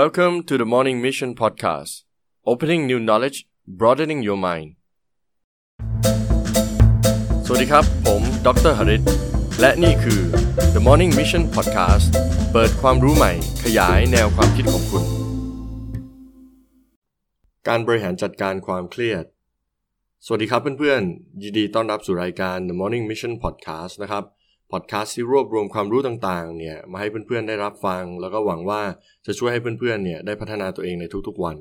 Welcome to the Morning Mission Podcast Opening new knowledge broadening your mind สวัสดีครับ ผมดรหริตและนี่คือ The Morning Mission Podcast เปิดความรู้ใหม่ ขยายแนวความคิดของคุณ การบริหารจัดการความเครียด สวัสดีครับเพื่อนๆ ยินดีต้อนรับสู่รายการ The Morning Mission Podcast นะครับ พอดแคสต์ที่รวบรวมความรู้ต่างๆเนี่ยมาให้เพื่อนๆได้รับฟัง แล้วก็หวังว่าจะช่วยให้เพื่อนๆเนี่ยได้พัฒนาตัวเองในทุกๆวัน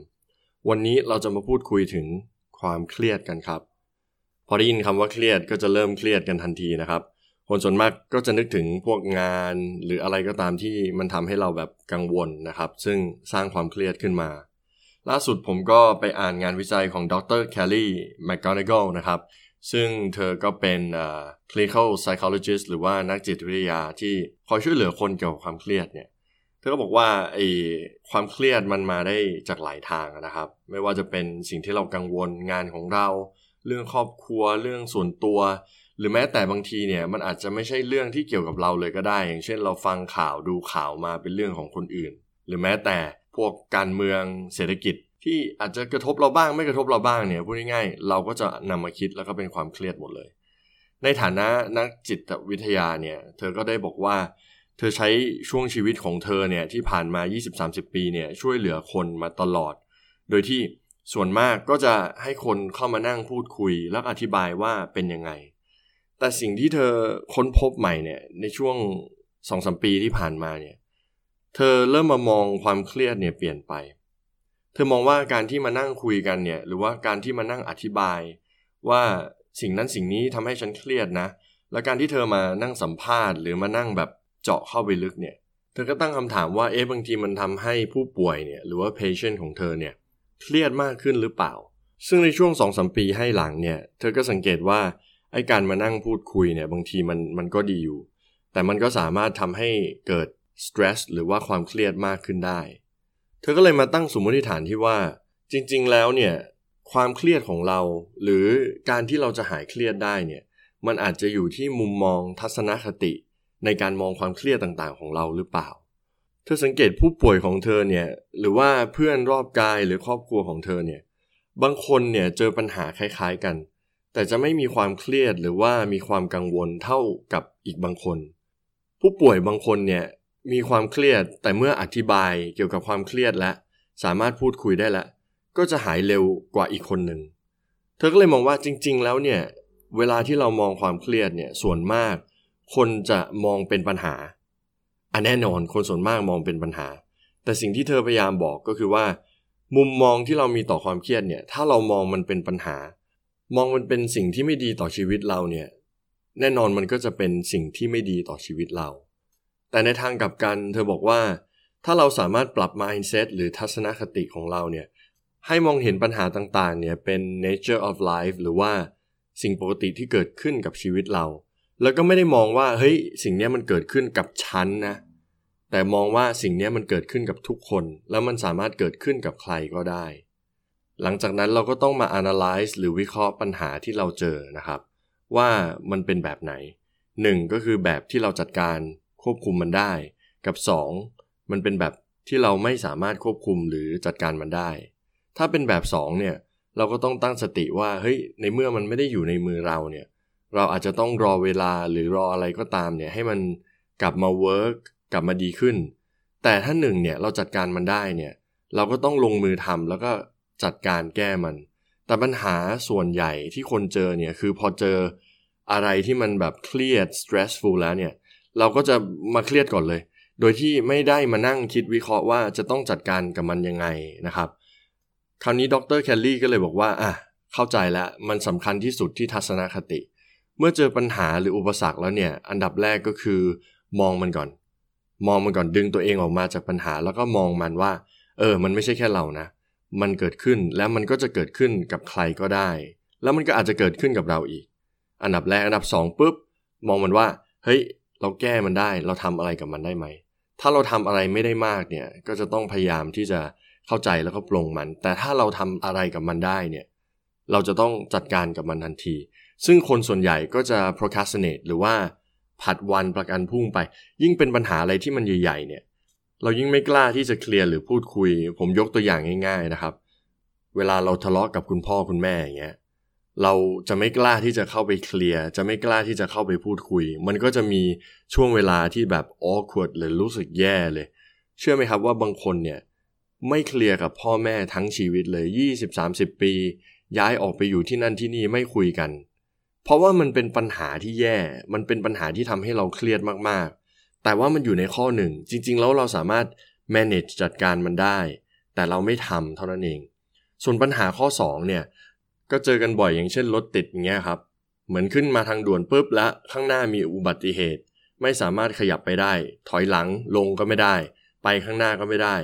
วันนี้เราจะมาพูดคุยถึงความเครียดกันครับ พอได้ยินคำว่าเครียดก็จะเริ่มเครียดกันทันทีนะครับ คนส่วนมากก็จะนึกถึงพวกงานหรืออะไรก็ตามที่มันทำให้เราแบบกังวลนะครับ ซึ่งสร้างความเครียดขึ้นมาล่าสุดผมก็ไปอ่านงานวิจัยของดรแคลลี่แมคกอนเนกนะครับ ซึ่งเธอก็เป็น clinical psychologist หรือว่านักจิตวิทยาที่คอยช่วยเหลือคนเกี่ยวกับความเครียดเนี่ยเธอก็บอกว่าไอ้ความเครียดมันมาได้จากหลายทางนะครับ ไม่ว่าจะเป็นสิ่งที่เรากังวลงานของเรา เรื่องครอบครัวเรื่องส่วนตัว หรือแม้แต่บางทีเนี่ยมันอาจจะไม่ใช่เรื่องที่เกี่ยวกับเราเลยก็ได้ อย่างเช่นเราฟังข่าวดูข่าวมาเป็นเรื่องของคนอื่น หรือแม้แต่พวกการเมืองเศรษฐกิจ ที่อาจจะกระทบเราบ้างไม่กระทบเราบ้างเนี่ยพูดง่ายๆเราก็จะนำมาคิดแล้วก็เป็นความเครียดหมดเลย ในฐานะนักจิตวิทยาเนี่ยเธอก็ได้บอกว่า เธอใช้ช่วงชีวิตของเธอเนี่ยที่ผ่านมา 20-30 ปีเนี่ยช่วยเหลือคนมาตลอด โดยที่ส่วนมากก็จะให้คนเข้ามานั่งพูดคุย แล้วอธิบายว่าเป็นยังไง แต่สิ่งที่เธอค้นพบใหม่เนี่ยในช่วงสองสมปีที่ผ่านมาเนี่ยเธอเริ่มมามองความเครียดเนี่ยเปลี่ยนไปเเธอมองว่าการที่มานั่งคุยกันเนี่ย หรือว่าการที่มานั่งอธิบาย ว่าสิ่งนั้นสิ่งนี้ทำให้ฉันเครียดนะ และการที่เธอมานั่งสัมภาษณ์หรือมานั่งแบบเจาะเข้าไปลึกเนี่ย เธอก็ตั้งคำถามว่าเอ๊ะบางทีมันทำให้ผู้ป่วยเนี่ยหรือว่า patient ของเธอเนี่ยเครียดมากขึ้นหรือเปล่า ซึ่งในช่วง2อสมปีให้หลังเนี่ย เธอก็สังเกตว่าไอ้การมานั่งพูดคุยเนี่ยบางทีมันมันก็ดีอยู่ แต่มันก็สามารถทำให้เกิด stress หรือว่าความเครียดมากขึ้นได้ เธอก็เลยมาตั้งสมมติฐานที่ว่า จริง ๆ แล้วเนี่ยความเครียดของเรา หรือการที่เราจะหายเครียดได้เนี่ยมันอาจจะอยู่ที่มุมมองทัศนคติ ในการมองความเครียดต่างๆ ของเราหรือเปล่า เธอสังเกตผู้ป่วยของเธอเนี่ยหรือว่าเพื่อนรอบกายหรือครอบครัวของเธอเนี่ยบางคนเนี่ยเจอปัญหาคล้ายๆกัน แต่จะไม่มีความเครียดหรือว่ามีความกังวลเท่ากับอีกบางคน ผู้ป่วยบางคนเนี่ย มีความเครียด แต่เมื่ออธิบายเกี่ยวกับความเครียดและ สามารถพูดคุยได้แล้วก็จะหายเร็วกว่าอีกคนหนึ่ง เธอก็เลยมองว่าจริง ๆ แล้วเนี่ย เวลาที่เรามองความเครียดเนี่ยส่วนมาก คนจะมองเป็นปัญหาอันแน่นอนคนส่วนมากมองเป็นปัญหา แต่สิ่งที่เธอพยายามบอกก็คือว่า มุมมองที่เรามีต่อความเครียดเนี่ย ถ้าเรามองมันเป็นปัญหา มองมันเป็นสิ่งที่ไม่ดีต่อชีวิตเราเนี่ย แน่นอนมันก็จะเป็นสิ่งที่ไม่ดีต่อชีวิตเรา แต่ในทางกลับกันเธอบอกว่า ถ้าเราสามารถปรับ mindset หรือทัศนคติของเราเนี่ยให้มองเห็นปัญหาต่างๆเนี่ยเป็น nature of life หรือว่าสิ่งปกติที่เกิดขึ้นกับชีวิตเรา แล้วก็ไม่ได้มองว่าเฮ้ยสิ่งนี้มันเกิดขึ้นกับฉันนะแต่มองว่าสิ่งนี้มันเกิดขึ้นกับทุกคน แล้วมันสามารถเกิดขึ้นกับใครก็ได้ หลังจากนั้นเราก็ต้องมา analyze หรือวิเคราะห์ปัญหาที่เราเจอนะครับ ว่ามันเป็นแบบไหนหนึ่งก็คือแบบที่เราจัดการ ควบคุมมันได้ กับ 2 มันเป็นแบบที่เราไม่สามารถควบคุมหรือจัดการมันได้ ถ้าเป็นแบบ 2 เนี่ยเราก็ต้องตั้งสติว่าเฮ้ยในเมื่อมันไม่ได้อยู่ในมือเราเนี่ยเราอาจจะต้องรอเวลาหรือรออะไรก็ตามเนี่ยให้มันกลับมา work กลับมาดีขึ้น แต่ถ้าหนึ่งเนี่ยเราจัดการมันได้เนี่ยเราก็ต้องลงมือทำแล้วก็จัดการแก้มัน แต่ปัญหาส่วนใหญ่ที่คนเจอเนี่ยคือพอเจออะไรที่มันแบบเครียด stressful แล้วเนี่ย เราก็จะมาเครียดก่อนเลย โดยที่ไม่ได้มานั่งคิดวิเคราะห์ว่าจะต้องจัดการกับมันยังไงนะครับ คราวนี้ดรแคลลี่ก็เลยบอกว่าอะเข้าใจแล้วมันสำคัญที่สุดที่ทัศนคติ เมื่อเจอปัญหาหรืออุปสรรคแล้วเนี่ยอันดับแรกก็คือ มองมันก่อน มองมันก่อนดึงตัวเองออกมาจากปัญหา แล้วก็มองมันว่า เออ มันไม่ใช่แค่เรานะ มันเกิดขึ้นแล้วมันก็จะเกิดขึ้นกับใครก็ได้ แล้วมันก็อาจจะเกิดขึ้นกับเราอีก อันดับแรกอันดับ2ปุ๊บมองมันว่าเฮ้ย เราแก้มันได้ เราทำอะไรกับมันได้ไหม ถ้าเราทำอะไรไม่ได้มากเนี่ย ก็จะต้องพยายามที่จะเข้าใจแล้วก็ปลงมัน แต่ถ้าเราทำอะไรกับมันได้เนี่ย เราจะต้องจัดการกับมันทันที ซึ่งคนส่วนใหญ่ก็จะ procrastinate หรือว่าผัดวันประกันพุ่งไป ยิ่งเป็นปัญหาอะไรที่มันใหญ่ ๆ เนี่ย เรายิ่งไม่กล้าที่จะเคลียร์หรือพูดคุย ผมยกตัวอย่างง่าย ๆนะครับ เวลาเราทะเลาะกับคุณพ่อคุณแม่อย่างเงี้ย เราจะไม่กล้าที่จะเข้าไปเคลียร์จะไม่กล้าที่จะเข้าไปพูดคุย มันก็จะมีช่วงเวลาที่แบบ awkward หรือรู้สึกแย่เลย เชื่อไหมครับว่าบางคนเนี่ยไม่เคลียร์กับพ่อแม่ทั้งชีวิตเลย 20-30 ปี ย้ายออกไปอยู่ที่นั่นที่นี่ไม่คุยกัน เพราะว่ามันเป็นปัญหาที่แย่ มันเป็นปัญหาที่ทำให้เราเครียดมากๆ แต่ว่ามันอยู่ในข้อหนึ่ง จริง ๆ แล้วเราสามารถ manage จัดการมันได้ แต่เราไม่ทำเท่านั้นเอง ส่วนปัญหาข้อ 2 เนี่ย ก็เจอกันบ่อยอย่างเช่นรถติดอย่างเงี้ยครับ เหมือนขึ้นมาทางด่วนปุ๊บแล้วข้างหน้ามีอุบัติเหตุ ไม่สามารถขยับไปได้ ถอยหลังลงก็ไม่ได้ ไปข้างหน้าก็ไม่ได้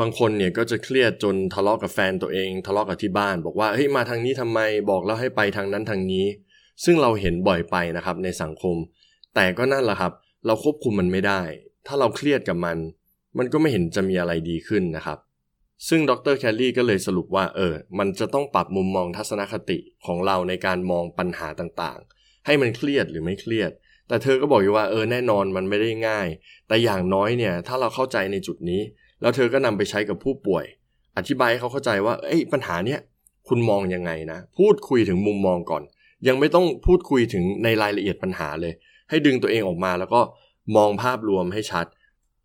บางคนเนี่ยก็จะเครียดจนทะเลาะกับแฟนตัวเองทะเลาะกับที่บ้าน บอกว่าเฮ้ยมาทางนี้ทำไมบอกแล้วให้ไปทางนั้นทางนี้ ซึ่งเราเห็นบ่อยไปนะครับในสังคม แต่ก็นั่นแหละครับ เราควบคุมมันไม่ได้ ถ้าเราเครียดกับมัน มันก็ไม่เห็นจะมีอะไรดีขึ้นนะครับ ซึ่งดรแคลรี่ก็เลยสรุปว่าเออ มันจะต้องปรับมุมมองทัศนคติของเราในการมองปัญหาต่างๆ ให้มันเครียดหรือไม่เครียด แต่เธอก็บอกอยู่ว่าเออแน่นอนมันไม่ได้ง่าย แต่อย่างน้อยเนี่ยถ้าเราเข้าใจในจุดนี้ แล้วเธอก็นำไปใช้กับผู้ป่วย อธิบายให้เขาเข้าใจว่าเอ้ยปัญหาเนี้ยคุณมองยังไงนะ พูดคุยถึงมุมมองก่อน ยังไม่ต้องพูดคุยถึงในรายละเอียดปัญหาเลย ให้ดึงตัวเองออกมาแล้วก็มองภาพรวมให้ชัด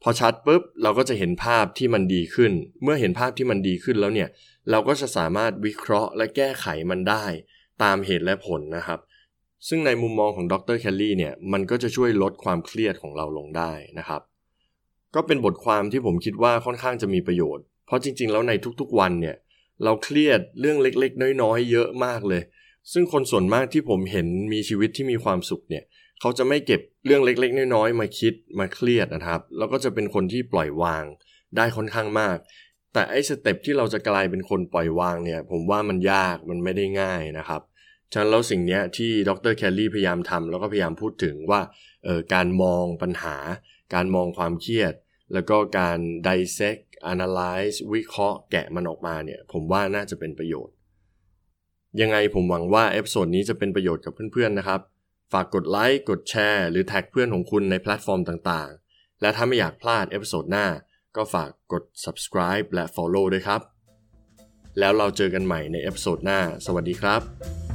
พอชัดปุ๊บเราก็จะเห็นภาพที่มันดีขึ้น เมื่อเห็นภาพที่มันดีขึ้นแล้วเนี่ยเราก็จะสามารถวิเคราะห์และแก้ไขมันได้ ตามเหตุและผลนะครับ ซึ่งในมุมมองของดรแคลลี่เนี่ยมันก็จะช่วยลดความเครียดของเราลงได้นะครับ ก็เป็นบทความที่ผมคิดว่าค่อนข้างจะมีประโยชน์ เพราะจริง ๆ แล้วในทุกๆวันเนี่ยเราเครียดเรื่องเล็กๆ น้อยๆ เยอะมากเลย ซึ่งคนส่วนมากที่ผมเห็นมีชีวิตที่มีความสุขเนี่ย เขาจะไม่เก็บเรื่องเล็ก ๆ น้อยๆมาคิดมาเครียดนะครับ แล้วก็จะเป็นคนที่ปล่อยวางได้ค่อนข้างมาก แต่ไอ้สเต็ปที่เราจะกลายเป็นคนปล่อยวางเนี่ย ผมว่ามันยากมันไม่ได้ง่ายนะครับฉะนั้นแล้วสิ่งนี้ที่ดรแคลรี่พยายามทำแล้วก็พยายามพูดถึงว่าเออการมองปัญหา การมองความเครียด แล้วก็การ dissect analyze วิเคราะห์แกะมันออกมาเนี่ย ผมว่าน่าจะเป็นประโยชน์ ยังไงผมหวังว่า episode นี้จะเป็นประโยชน์กับเพื่อนๆนะครับ ฝากกดไลค์กดแชร์ หรือแท็กเพื่อนของคุณในแพลตฟอร์มต่างๆ และถ้าไม่อยากพลาด episode หน้า ก็ฝากกด subscribe และ follow ด้วยครับ แล้วเราเจอกันใหม่ใน episode หน้า สวัสดีครับ